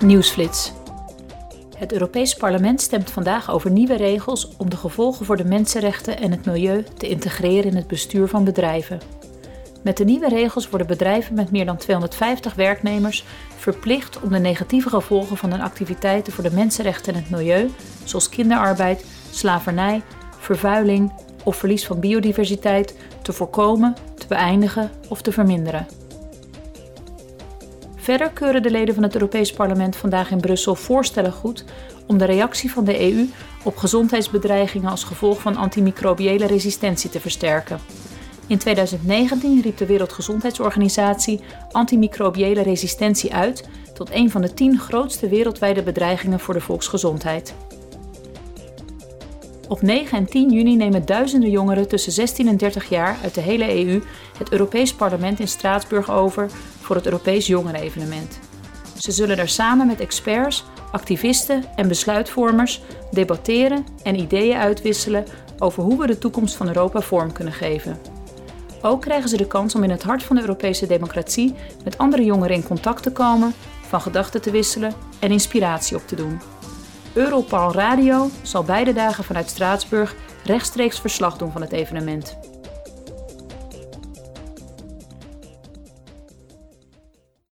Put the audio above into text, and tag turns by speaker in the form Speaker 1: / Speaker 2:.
Speaker 1: Nieuwsflits. Het Europees Parlement stemt vandaag over nieuwe regels om de gevolgen voor de mensenrechten en het milieu te integreren in het bestuur van bedrijven. Met de nieuwe regels worden bedrijven met meer dan 250 werknemers verplicht om de negatieve gevolgen van hun activiteiten voor de mensenrechten en het milieu, zoals kinderarbeid, slavernij, vervuiling of verlies van biodiversiteit, te voorkomen, te beëindigen of te verminderen. Verder keuren de leden van het Europees Parlement vandaag in Brussel voorstellen goed om de reactie van de EU op gezondheidsbedreigingen als gevolg van antimicrobiële resistentie te versterken. In 2019 riep de Wereldgezondheidsorganisatie antimicrobiële resistentie uit tot een van de tien grootste wereldwijde bedreigingen voor de volksgezondheid. Op 9 en 10 juni nemen duizenden jongeren tussen 16 en 30 jaar uit de hele EU het Europees Parlement in Straatsburg over voor het Europees Jongerenevenement. Ze zullen er samen met experts, activisten en besluitvormers debatteren en ideeën uitwisselen over hoe we de toekomst van Europa vorm kunnen geven. Ook krijgen ze de kans om in het hart van de Europese democratie met andere jongeren in contact te komen, van gedachten te wisselen en inspiratie op te doen. Europal Radio zal beide dagen vanuit Straatsburg rechtstreeks verslag doen van het evenement.